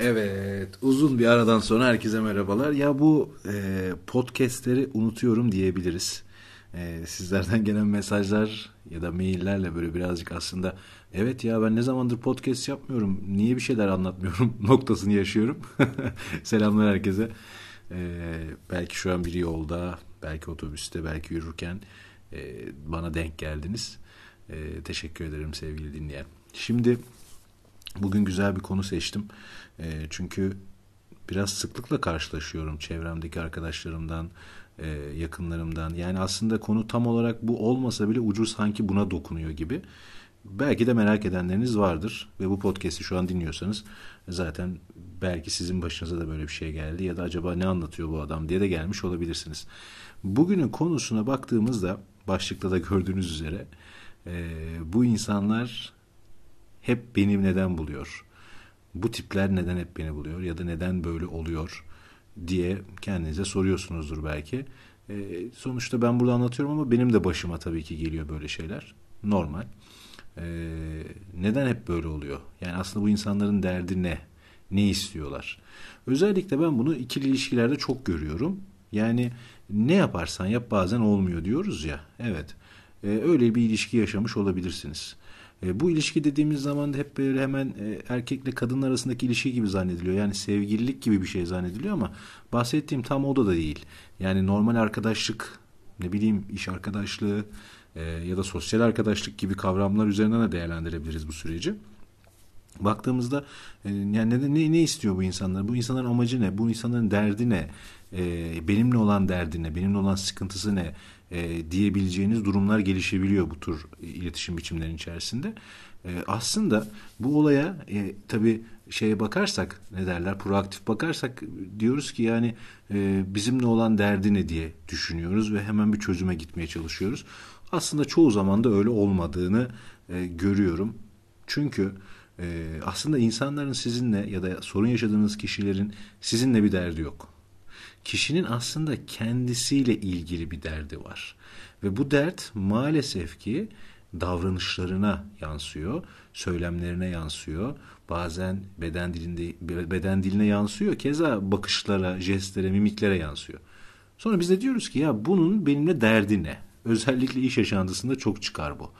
Evet, uzun bir aradan sonra herkese merhabalar. Ya bu e, podcastleri unutuyorum diyebiliriz. E, sizlerden gelen mesajlar ya da maillerle böyle birazcık aslında evet ya ben ne zamandır podcast yapmıyorum, niye bir şeyler anlatmıyorum noktasını yaşıyorum. Selamlar herkese. E, belki şu an biri yolda, belki otobüste, belki yürürken e, bana denk geldiniz. E, teşekkür ederim sevgili dinleyen. Şimdi bugün güzel bir konu seçtim. E, çünkü biraz sıklıkla karşılaşıyorum çevremdeki arkadaşlarımdan, e, yakınlarımdan. Yani aslında konu tam olarak bu olmasa bile ucu sanki buna dokunuyor gibi. Belki de merak edenleriniz vardır ve bu podcast'i şu an dinliyorsanız zaten belki sizin başınıza da böyle bir şey geldi ya da acaba ne anlatıyor bu adam diye de gelmiş olabilirsiniz. Bugünün konusuna baktığımızda başlıkta da gördüğünüz üzere e, bu insanlar hep benim neden buluyor bu tipler neden hep beni buluyor ya da neden böyle oluyor diye kendinize soruyorsunuzdur belki. E, sonuçta ben burada anlatıyorum ama benim de başıma tabii ki geliyor böyle şeyler. Normal. E, neden hep böyle oluyor? Yani aslında bu insanların derdi ne? Ne istiyorlar? Özellikle ben bunu ikili ilişkilerde çok görüyorum. Yani ne yaparsan yap bazen olmuyor diyoruz ya. Evet. E, öyle bir ilişki yaşamış olabilirsiniz. E, bu ilişki dediğimiz zaman da hep böyle hemen e, erkekle kadın arasındaki ilişki gibi zannediliyor. Yani sevgililik gibi bir şey zannediliyor ama bahsettiğim tam o da değil. Yani normal arkadaşlık, ne bileyim iş arkadaşlığı e, ya da sosyal arkadaşlık gibi kavramlar üzerinden de değerlendirebiliriz bu süreci. Baktığımızda e, yani ne, ne, ne istiyor bu insanlar? Bu insanların amacı ne? Bu insanların derdi ne? E, benimle olan derdi ne? Benimle olan sıkıntısı ne? E, diyebileceğiniz durumlar gelişebiliyor bu tür iletişim biçimlerinin içerisinde. E, aslında bu olaya e, tabii şeye bakarsak ne derler proaktif bakarsak diyoruz ki yani e, bizimle olan derdi ne diye düşünüyoruz ve hemen bir çözüme gitmeye çalışıyoruz. Aslında çoğu zaman da öyle olmadığını e, görüyorum. Çünkü e, aslında insanların sizinle ya da sorun yaşadığınız kişilerin sizinle bir derdi yok kişinin aslında kendisiyle ilgili bir derdi var. Ve bu dert maalesef ki davranışlarına yansıyor, söylemlerine yansıyor. Bazen beden dilinde beden diline yansıyor. Keza bakışlara, jestlere, mimiklere yansıyor. Sonra biz de diyoruz ki ya bunun benimle derdi ne? Özellikle iş yaşantısında çok çıkar bu.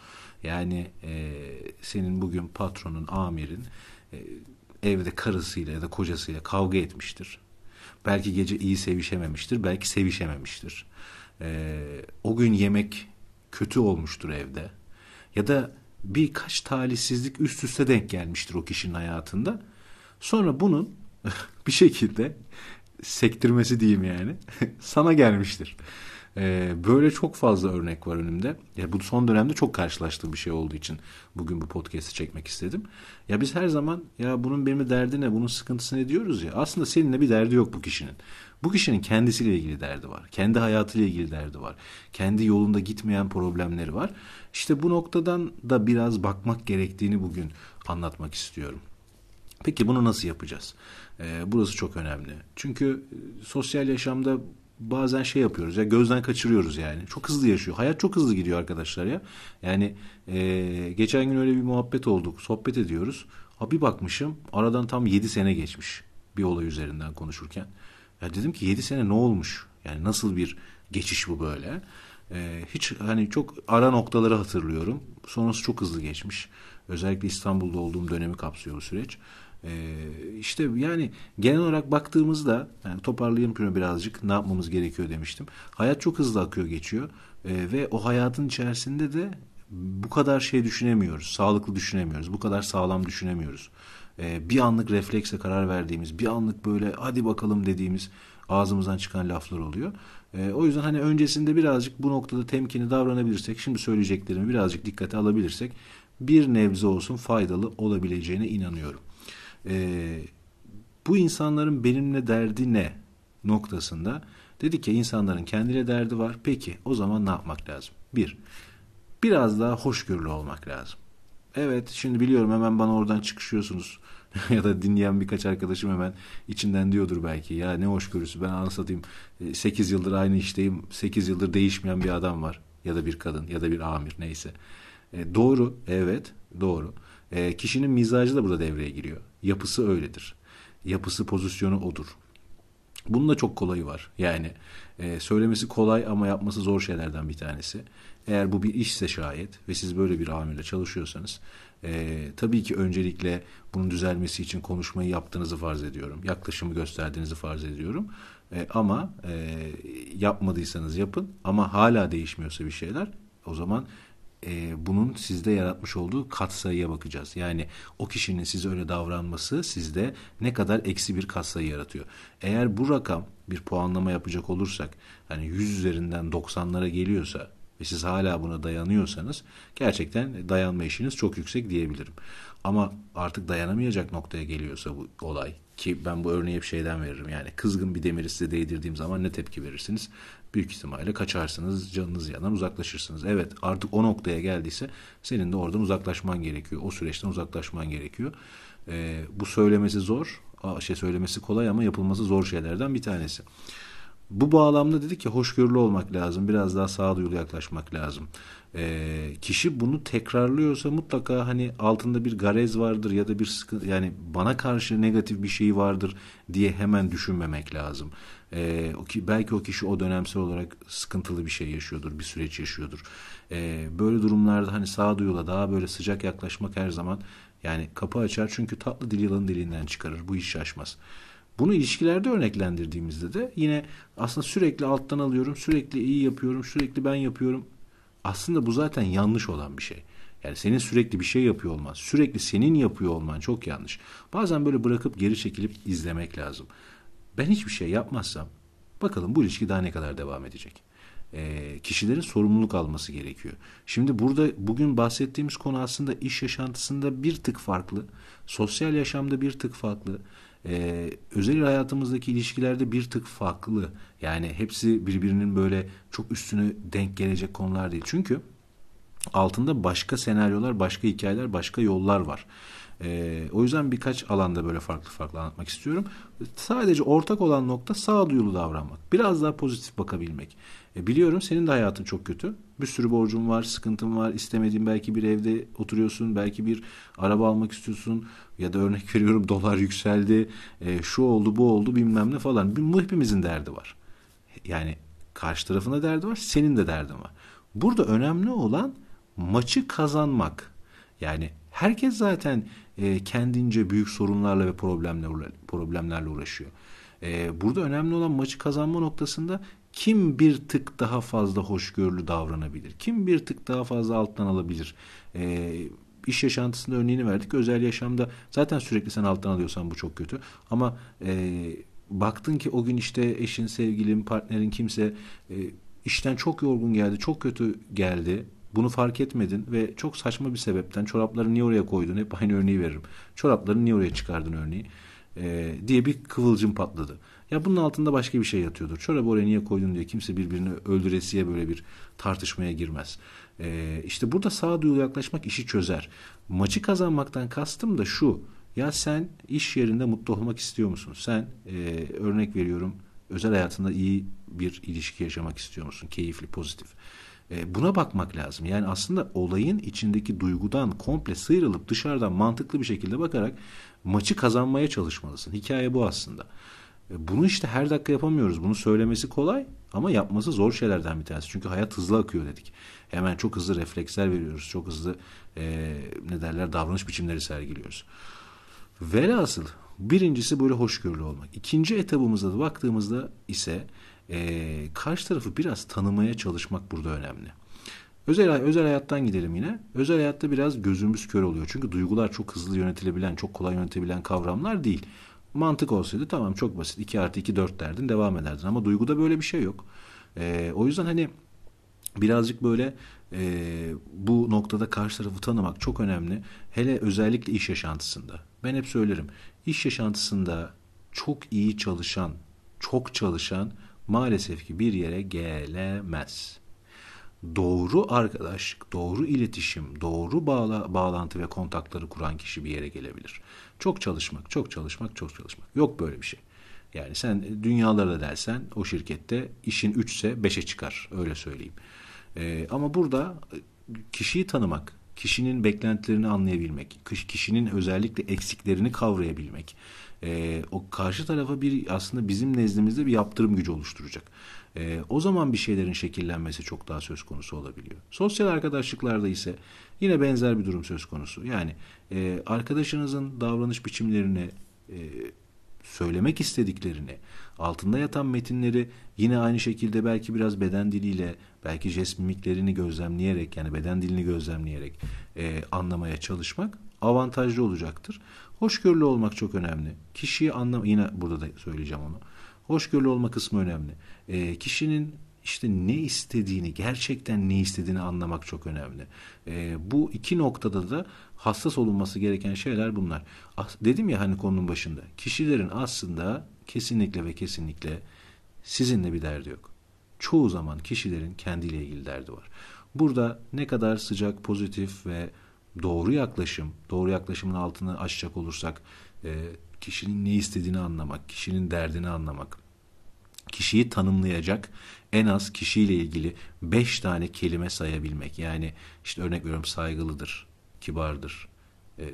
Yani e, senin bugün patronun, amirin e, evde karısıyla ya da kocasıyla kavga etmiştir. Belki gece iyi sevişememiştir, belki sevişememiştir. Ee, o gün yemek kötü olmuştur evde. Ya da birkaç talihsizlik üst üste denk gelmiştir o kişinin hayatında. Sonra bunun bir şekilde sektirmesi diyeyim yani sana gelmiştir. Ee, böyle çok fazla örnek var önümde. Ya bu son dönemde çok karşılaştığım bir şey olduğu için bugün bu podcast'i çekmek istedim. Ya biz her zaman ya bunun benim derdi ne, bunun sıkıntısı ne diyoruz ya. Aslında seninle bir derdi yok bu kişinin. Bu kişinin kendisiyle ilgili derdi var. Kendi hayatıyla ilgili derdi var. Kendi yolunda gitmeyen problemleri var. İşte bu noktadan da biraz bakmak gerektiğini bugün anlatmak istiyorum. Peki bunu nasıl yapacağız? Ee, burası çok önemli. Çünkü e, sosyal yaşamda bazen şey yapıyoruz ya gözden kaçırıyoruz yani. Çok hızlı yaşıyor. Hayat çok hızlı gidiyor arkadaşlar ya. Yani e, geçen gün öyle bir muhabbet olduk. Sohbet ediyoruz. Ha bir bakmışım aradan tam 7 sene geçmiş bir olay üzerinden konuşurken. Ya dedim ki 7 sene ne olmuş? Yani nasıl bir geçiş bu böyle? Ee, hiç hani çok ara noktaları hatırlıyorum. Sonrası çok hızlı geçmiş. Özellikle İstanbul'da olduğum dönemi kapsıyor bu süreç. Ee, işte yani genel olarak baktığımızda yani toparlayayım şunu birazcık ne yapmamız gerekiyor demiştim. Hayat çok hızlı akıyor geçiyor ee, ve o hayatın içerisinde de bu kadar şey düşünemiyoruz. Sağlıklı düşünemiyoruz. Bu kadar sağlam düşünemiyoruz. Ee, bir anlık refleksle karar verdiğimiz, bir anlık böyle hadi bakalım dediğimiz ağzımızdan çıkan laflar oluyor. E, o yüzden hani öncesinde birazcık bu noktada temkini davranabilirsek, şimdi söyleyeceklerimi birazcık dikkate alabilirsek bir nebze olsun faydalı olabileceğine inanıyorum. E, bu insanların benimle derdi ne noktasında dedik ki insanların kendiyle derdi var. Peki o zaman ne yapmak lazım? Bir, biraz daha hoşgörülü olmak lazım. Evet şimdi biliyorum hemen bana oradan çıkışıyorsunuz. ya da dinleyen birkaç arkadaşım hemen içinden diyordur belki ya ne hoşgörüsü ben anlatayım 8 yıldır aynı işteyim 8 yıldır değişmeyen bir adam var ya da bir kadın ya da bir amir neyse. E, doğru evet doğru. E, kişinin mizacı da burada devreye giriyor. Yapısı öyledir. yapısı, pozisyonu odur. Bunun da çok kolayı var. Yani e, söylemesi kolay ama yapması zor şeylerden bir tanesi. Eğer bu bir işse şayet ve siz böyle bir amirle çalışıyorsanız e, tabii ki öncelikle bunun düzelmesi için konuşmayı yaptığınızı farz ediyorum. Yaklaşımı gösterdiğinizi farz ediyorum. E, ama e, yapmadıysanız yapın ama hala değişmiyorsa bir şeyler o zaman e, bunun sizde yaratmış olduğu katsayıya bakacağız. Yani o kişinin size öyle davranması sizde ne kadar eksi bir katsayı yaratıyor. Eğer bu rakam bir puanlama yapacak olursak hani 100 üzerinden 90'lara geliyorsa ve siz hala buna dayanıyorsanız gerçekten dayanma işiniz çok yüksek diyebilirim. Ama artık dayanamayacak noktaya geliyorsa bu olay ki ben bu örneği hep şeyden veririm yani kızgın bir demiri size değdirdiğim zaman ne tepki verirsiniz? Büyük ihtimalle kaçarsınız, canınız yanar, uzaklaşırsınız. Evet artık o noktaya geldiyse senin de oradan uzaklaşman gerekiyor. O süreçten uzaklaşman gerekiyor. Ee, bu söylemesi zor, şey söylemesi kolay ama yapılması zor şeylerden bir tanesi. Bu bağlamda dedi ki hoşgörülü olmak lazım. Biraz daha sağduyulu yaklaşmak lazım. E, kişi bunu tekrarlıyorsa mutlaka hani altında bir garez vardır ya da bir sıkıntı yani bana karşı negatif bir şey vardır diye hemen düşünmemek lazım. E, o ki, belki o kişi o dönemsel olarak sıkıntılı bir şey yaşıyordur, bir süreç yaşıyordur. E, böyle durumlarda hani sağduyula daha böyle sıcak yaklaşmak her zaman yani kapı açar çünkü tatlı dil yılanın dilinden çıkarır. Bu iş şaşmaz. Bunu ilişkilerde örneklendirdiğimizde de yine aslında sürekli alttan alıyorum, sürekli iyi yapıyorum, sürekli ben yapıyorum. Aslında bu zaten yanlış olan bir şey. Yani senin sürekli bir şey yapıyor olman, sürekli senin yapıyor olman çok yanlış. Bazen böyle bırakıp geri çekilip izlemek lazım. Ben hiçbir şey yapmazsam bakalım bu ilişki daha ne kadar devam edecek. E, kişilerin sorumluluk alması gerekiyor. Şimdi burada bugün bahsettiğimiz konu aslında iş yaşantısında bir tık farklı, sosyal yaşamda bir tık farklı e, özel hayatımızdaki ilişkilerde bir tık farklı. Yani hepsi birbirinin böyle çok üstüne denk gelecek konular değil. Çünkü altında başka senaryolar, başka hikayeler, başka yollar var. E, o yüzden birkaç alanda böyle farklı farklı anlatmak istiyorum. Sadece ortak olan nokta sağduyulu davranmak. Biraz daha pozitif bakabilmek. E, biliyorum senin de hayatın çok kötü. Bir sürü borcun var, sıkıntın var. İstemediğin belki bir evde oturuyorsun. Belki bir araba almak istiyorsun. Ya da örnek veriyorum dolar yükseldi. E, şu oldu bu oldu bilmem ne falan. Bu hepimizin derdi var. Yani karşı tarafında derdi var. Senin de derdin var. Burada önemli olan maçı kazanmak. Yani herkes zaten e, kendince büyük sorunlarla ve problemlerle, uğraşıyor. E, burada önemli olan maçı kazanma noktasında kim bir tık daha fazla hoşgörülü davranabilir? Kim bir tık daha fazla alttan alabilir? E, iş yaşantısında örneğini verdik. Özel yaşamda zaten sürekli sen alttan alıyorsan bu çok kötü. Ama e, baktın ki o gün işte eşin, sevgilin, partnerin kimse işten çok yorgun geldi, çok kötü geldi. Bunu fark etmedin ve çok saçma bir sebepten çorapları niye oraya koydun? Hep aynı örneği veririm. Çorapları niye oraya çıkardın örneği? E, diye bir kıvılcım patladı. Ya bunun altında başka bir şey yatıyordur. Çorabı oraya niye koydun diye kimse birbirini öldüresiye böyle bir tartışmaya girmez. E, işte burada sağduyulu yaklaşmak işi çözer. Maçı kazanmaktan kastım da şu. Ya sen iş yerinde mutlu olmak istiyor musun? Sen e, örnek veriyorum özel hayatında iyi bir ilişki yaşamak istiyor musun? Keyifli, pozitif. E, buna bakmak lazım. Yani aslında olayın içindeki duygudan komple sıyrılıp dışarıdan mantıklı bir şekilde bakarak maçı kazanmaya çalışmalısın. Hikaye bu aslında. E, bunu işte her dakika yapamıyoruz. Bunu söylemesi kolay ama yapması zor şeylerden bir tanesi. Çünkü hayat hızlı akıyor dedik. Hemen çok hızlı refleksler veriyoruz. Çok hızlı e, ne derler davranış biçimleri sergiliyoruz. Velhasıl birincisi böyle hoşgörülü olmak. İkinci etabımıza da baktığımızda ise e, karşı tarafı biraz tanımaya çalışmak burada önemli. Özel, özel hayattan gidelim yine. Özel hayatta biraz gözümüz kör oluyor. Çünkü duygular çok hızlı yönetilebilen, çok kolay yönetebilen kavramlar değil. Mantık olsaydı tamam çok basit. 2 artı 2 4 derdin devam ederdin. Ama duyguda böyle bir şey yok. E, o yüzden hani birazcık böyle e, bu noktada karşı tarafı tanımak çok önemli. Hele özellikle iş yaşantısında. Ben hep söylerim. İş yaşantısında çok iyi çalışan, çok çalışan maalesef ki bir yere gelemez. Doğru arkadaşlık, doğru iletişim, doğru bağla, bağlantı ve kontakları kuran kişi bir yere gelebilir. Çok çalışmak, çok çalışmak, çok çalışmak. Yok böyle bir şey. Yani sen dünyalara dersen o şirkette işin 3 ise 5'e çıkar öyle söyleyeyim. Ee, ama burada kişiyi tanımak, kişinin beklentilerini anlayabilmek, kişinin özellikle eksiklerini kavrayabilmek, e, o karşı tarafa bir aslında bizim nezdimizde bir yaptırım gücü oluşturacak. E, o zaman bir şeylerin şekillenmesi çok daha söz konusu olabiliyor. Sosyal arkadaşlıklarda ise yine benzer bir durum söz konusu. Yani e, arkadaşınızın davranış biçimlerini e, söylemek istediklerini, altında yatan metinleri yine aynı şekilde belki biraz beden diliyle, belki jest mimiklerini gözlemleyerek yani beden dilini gözlemleyerek e, anlamaya çalışmak avantajlı olacaktır. Hoşgörülü olmak çok önemli. Kişiyi anlam yine burada da söyleyeceğim onu. Hoşgörülü olma kısmı önemli. E, kişinin işte ne istediğini, gerçekten ne istediğini anlamak çok önemli. E, bu iki noktada da hassas olunması gereken şeyler bunlar. Dedim ya hani konunun başında. Kişilerin aslında kesinlikle ve kesinlikle sizinle bir derdi yok. Çoğu zaman kişilerin kendiyle ilgili derdi var. Burada ne kadar sıcak, pozitif ve doğru yaklaşım, doğru yaklaşımın altını açacak olursak e, kişinin ne istediğini anlamak, kişinin derdini anlamak, kişiyi tanımlayacak en az kişiyle ilgili beş tane kelime sayabilmek. Yani işte örnek veriyorum saygılıdır, kibardır, e,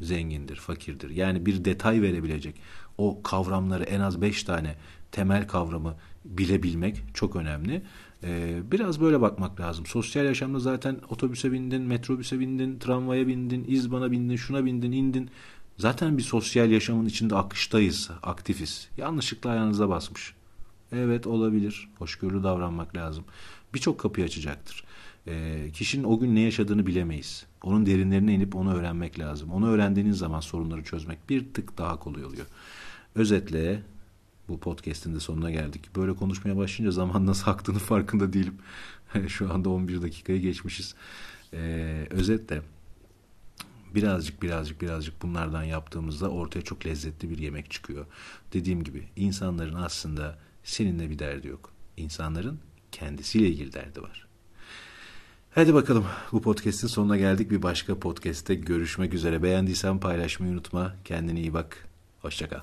zengindir, fakirdir. Yani bir detay verebilecek o kavramları en az beş tane temel kavramı bilebilmek çok önemli. Ee, biraz böyle bakmak lazım. Sosyal yaşamda zaten otobüse bindin, metrobüse bindin, tramvaya bindin, izbana bindin, şuna bindin, indin. Zaten bir sosyal yaşamın içinde akıştayız, aktifiz. Yanlışlıkla ayağınıza basmış. Evet olabilir. Hoşgörülü davranmak lazım. Birçok kapıyı açacaktır. E, kişinin o gün ne yaşadığını bilemeyiz. Onun derinlerine inip onu öğrenmek lazım. Onu öğrendiğiniz zaman sorunları çözmek bir tık daha kolay oluyor. Özetle bu podcast'in de sonuna geldik. Böyle konuşmaya başlayınca zaman nasıl aktığını farkında değilim. Şu anda 11 dakikayı geçmişiz. Ee, özetle birazcık birazcık birazcık bunlardan yaptığımızda ortaya çok lezzetli bir yemek çıkıyor. Dediğim gibi insanların aslında seninle bir derdi yok. İnsanların kendisiyle ilgili derdi var. Hadi bakalım bu podcast'in sonuna geldik. Bir başka podcast'te görüşmek üzere. Beğendiysen paylaşmayı unutma. Kendine iyi bak. Hoşçakal.